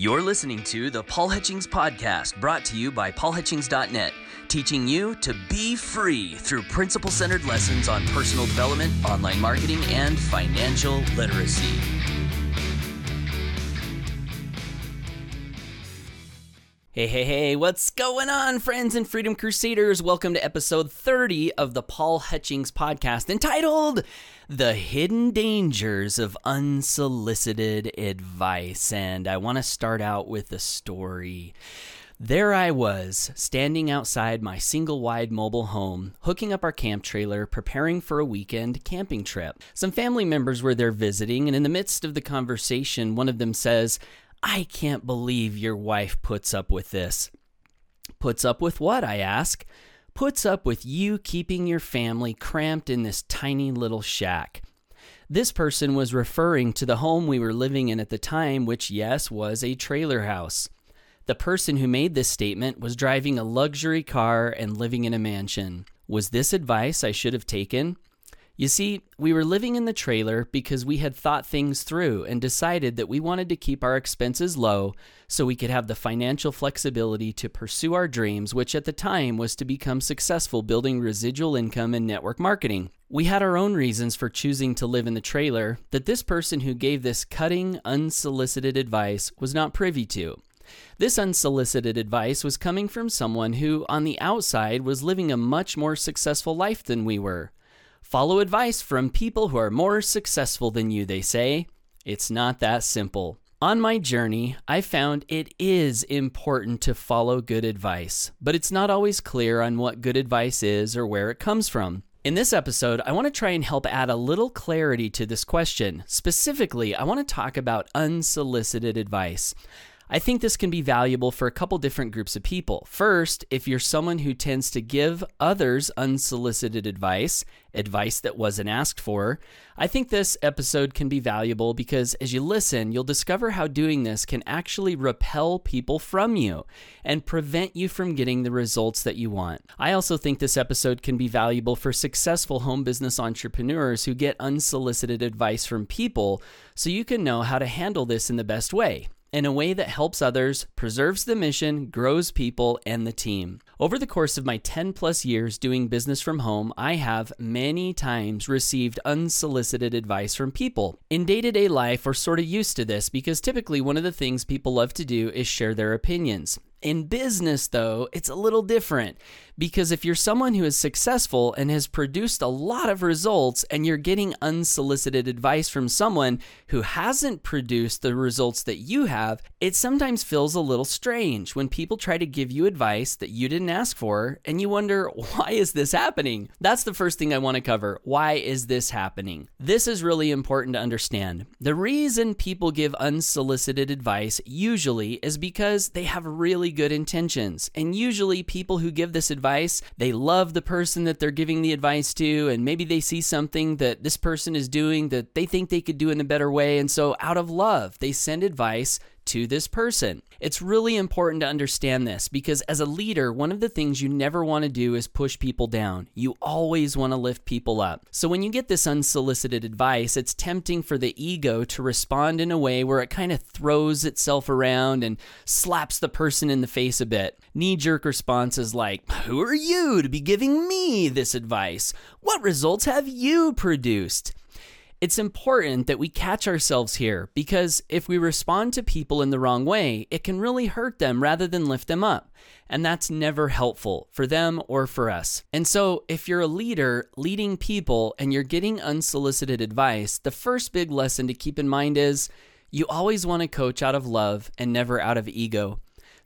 You're listening to the Paul Hutchings Podcast, brought to you by paulhutchings.net, teaching you to be free through principle centered lessons on personal development, online marketing, and financial literacy. Hey, hey, hey, what's going on, friends and Freedom Crusaders? Welcome to episode 30 of the Paul Hutchings Podcast, entitled the hidden dangers of unsolicited advice. And I want to start out with a story. There I was, standing outside my single wide mobile home, hooking up our camp trailer, preparing for a weekend camping trip. Some family members were there visiting, and in the midst of the conversation, one of them says, I can't believe your wife puts up with this. Puts up with what? I ask puts up with you keeping your family cramped in this tiny little shack. This person was referring to the home we were living in at the time, which, yes, was a trailer house. The person who made this statement was driving a luxury car and living in a mansion. Was this advice I should have taken? You see, we were living in the trailer because we had thought things through and decided that we wanted to keep our expenses low so we could have the financial flexibility to pursue our dreams, which at the time was to become successful building residual income and network marketing. We had our own reasons for choosing to live in the trailer that this person who gave this cutting, unsolicited advice was not privy to. This unsolicited advice was coming from someone who, on the outside, was living a much more successful life than we were. Follow advice from people who are more successful than you, they say. It's not that simple. On my journey, I found it is important to follow good advice, but it's not always clear on what good advice is or where it comes from. In this episode, I want to try and help add a little clarity to this question. Specifically, I want to talk about unsolicited advice. I think this can be valuable for a couple different groups of people. First, if you're someone who tends to give others unsolicited advice, advice that wasn't asked for, I think this episode can be valuable because as you listen, you'll discover how doing this can actually repel people from you and prevent you from getting the results that you want. I also think this episode can be valuable for successful home business entrepreneurs who get unsolicited advice from people so you can know how to handle this in the best way in a way that helps others, preserves the mission, grows people, and the team. Over the course of my 10 plus years doing business from home, I have many times received unsolicited advice from people. In day to day life, we're sort of used to this because typically one of the things people love to do is share their opinions. In business, though, it's a little different because if you're someone who is successful and has produced a lot of results and you're getting unsolicited advice from someone who hasn't produced the results that you have, it sometimes feels a little strange when people try to give you advice that you didn't ask for and you wonder, why is this happening? That's the first thing I want to cover. Why is this happening? This is really important to understand. The reason people give unsolicited advice usually is because they have really really good intentions. And usually, people who give this advice, they love the person that they're giving the advice to, and maybe they see something that this person is doing that they think they could do in a better way. And so, out of love, they send advice to this person. It's really important to understand this because as a leader, one of the things you never want to do is push people down. You always want to lift people up. So when you get this unsolicited advice, it's tempting for the ego to respond in a way where it kind of throws itself around and slaps the person in the face a bit. Knee jerk responses like, Who are you to be giving me this advice? What results have you produced? It's important that we catch ourselves here because if we respond to people in the wrong way, it can really hurt them rather than lift them up. And that's never helpful for them or for us. And so, if you're a leader leading people and you're getting unsolicited advice, the first big lesson to keep in mind is you always want to coach out of love and never out of ego.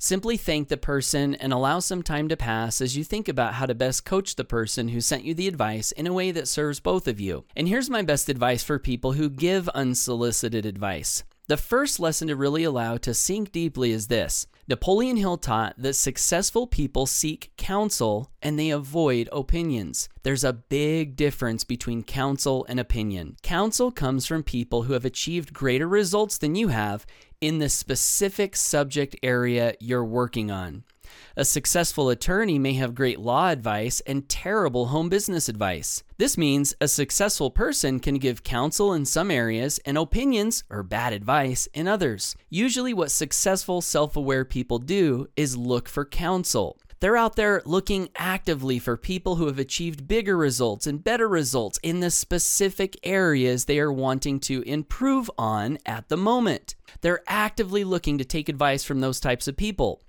Simply thank the person and allow some time to pass as you think about how to best coach the person who sent you the advice in a way that serves both of you. And here's my best advice for people who give unsolicited advice. The first lesson to really allow to sink deeply is this Napoleon Hill taught that successful people seek counsel and they avoid opinions. There's a big difference between counsel and opinion. Counsel comes from people who have achieved greater results than you have in the specific subject area you're working on. A successful attorney may have great law advice and terrible home business advice. This means a successful person can give counsel in some areas and opinions or bad advice in others. Usually, what successful, self aware people do is look for counsel. They're out there looking actively for people who have achieved bigger results and better results in the specific areas they are wanting to improve on at the moment. They're actively looking to take advice from those types of people.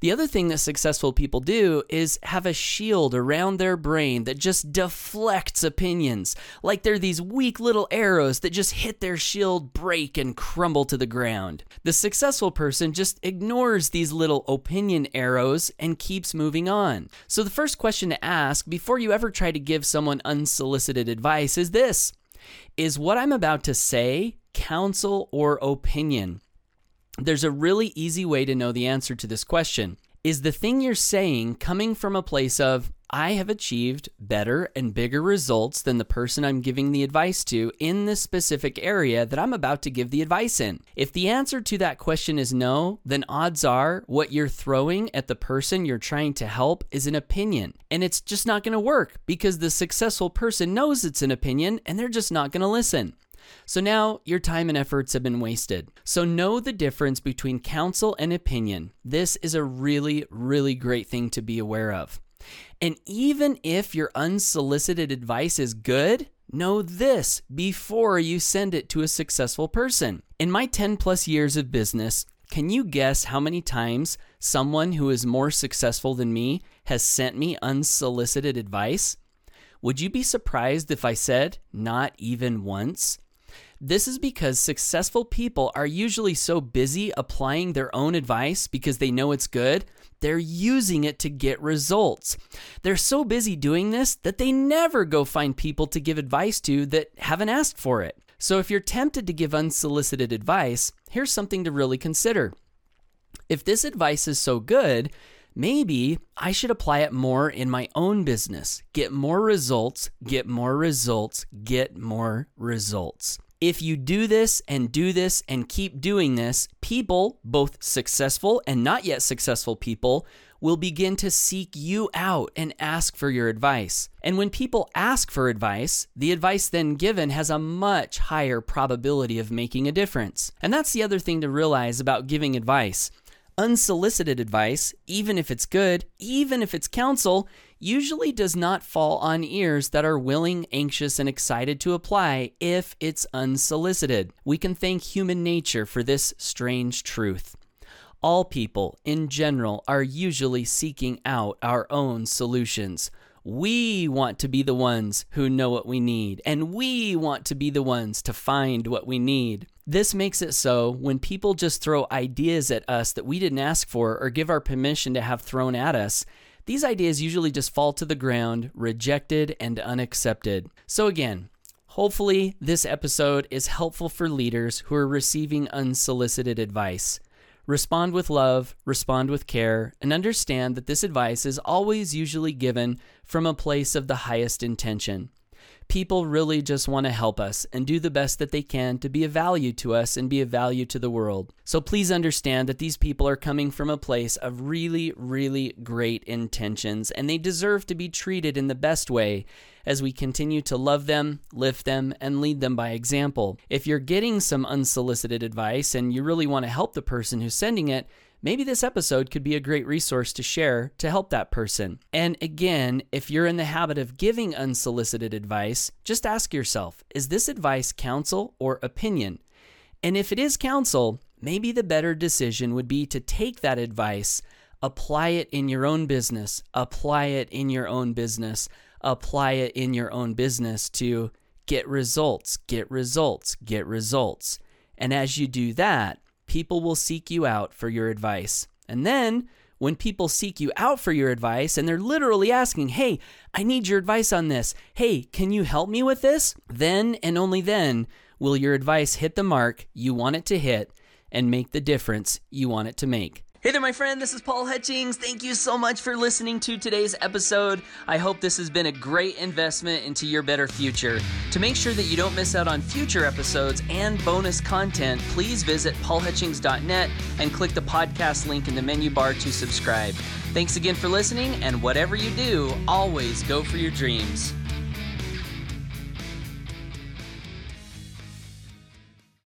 The other thing that successful people do is have a shield around their brain that just deflects opinions, like they're these weak little arrows that just hit their shield, break, and crumble to the ground. The successful person just ignores these little opinion arrows and keeps moving on. So, the first question to ask before you ever try to give someone unsolicited advice is this Is what I'm about to say counsel or opinion? There's a really easy way to know the answer to this question. Is the thing you're saying coming from a place of, I have achieved better and bigger results than the person I'm giving the advice to in this specific area that I'm about to give the advice in? If the answer to that question is no, then odds are what you're throwing at the person you're trying to help is an opinion. And it's just not going to work because the successful person knows it's an opinion and they're just not going to listen. So now your time and efforts have been wasted. So know the difference between counsel and opinion. This is a really, really great thing to be aware of. And even if your unsolicited advice is good, know this before you send it to a successful person. In my 10 plus years of business, can you guess how many times someone who is more successful than me has sent me unsolicited advice? Would you be surprised if I said not even once? This is because successful people are usually so busy applying their own advice because they know it's good, they're using it to get results. They're so busy doing this that they never go find people to give advice to that haven't asked for it. So if you're tempted to give unsolicited advice, here's something to really consider. If this advice is so good, maybe I should apply it more in my own business. Get more results, get more results, get more results. If you do this and do this and keep doing this, people, both successful and not yet successful people, will begin to seek you out and ask for your advice. And when people ask for advice, the advice then given has a much higher probability of making a difference. And that's the other thing to realize about giving advice. Unsolicited advice, even if it's good, even if it's counsel, usually does not fall on ears that are willing, anxious, and excited to apply if it's unsolicited. We can thank human nature for this strange truth. All people, in general, are usually seeking out our own solutions. We want to be the ones who know what we need, and we want to be the ones to find what we need. This makes it so when people just throw ideas at us that we didn't ask for or give our permission to have thrown at us, these ideas usually just fall to the ground, rejected and unaccepted. So, again, hopefully, this episode is helpful for leaders who are receiving unsolicited advice. Respond with love, respond with care, and understand that this advice is always usually given from a place of the highest intention people really just want to help us and do the best that they can to be of value to us and be of value to the world. So please understand that these people are coming from a place of really, really great intentions and they deserve to be treated in the best way as we continue to love them, lift them, and lead them by example. If you're getting some unsolicited advice and you really want to help the person who's sending it, maybe this episode could be a great resource to share to help that person. And again, if you're in the habit of giving unsolicited advice, just ask yourself is this advice counsel or opinion? And if it is counsel, maybe the better decision would be to take that advice, apply it in your own business, apply it in your own business, apply it in your own business to get results, get results, get results. And as you do that, people will seek you out for your advice. And then, when people seek you out for your advice and they're literally asking, Hey, I need your advice on this. Hey, can you help me with this? Then and only then will your advice hit the mark you want it to hit and make the difference you want it to make. Hey there, my friend. This is Paul Hutchings. Thank you so much for listening to today's episode. I hope this has been a great investment into your better future. To make sure that you don't miss out on future episodes and bonus content, please visit paulhutchings.net and click the podcast link in the menu bar to subscribe. Thanks again for listening, and whatever you do, always go for your dreams.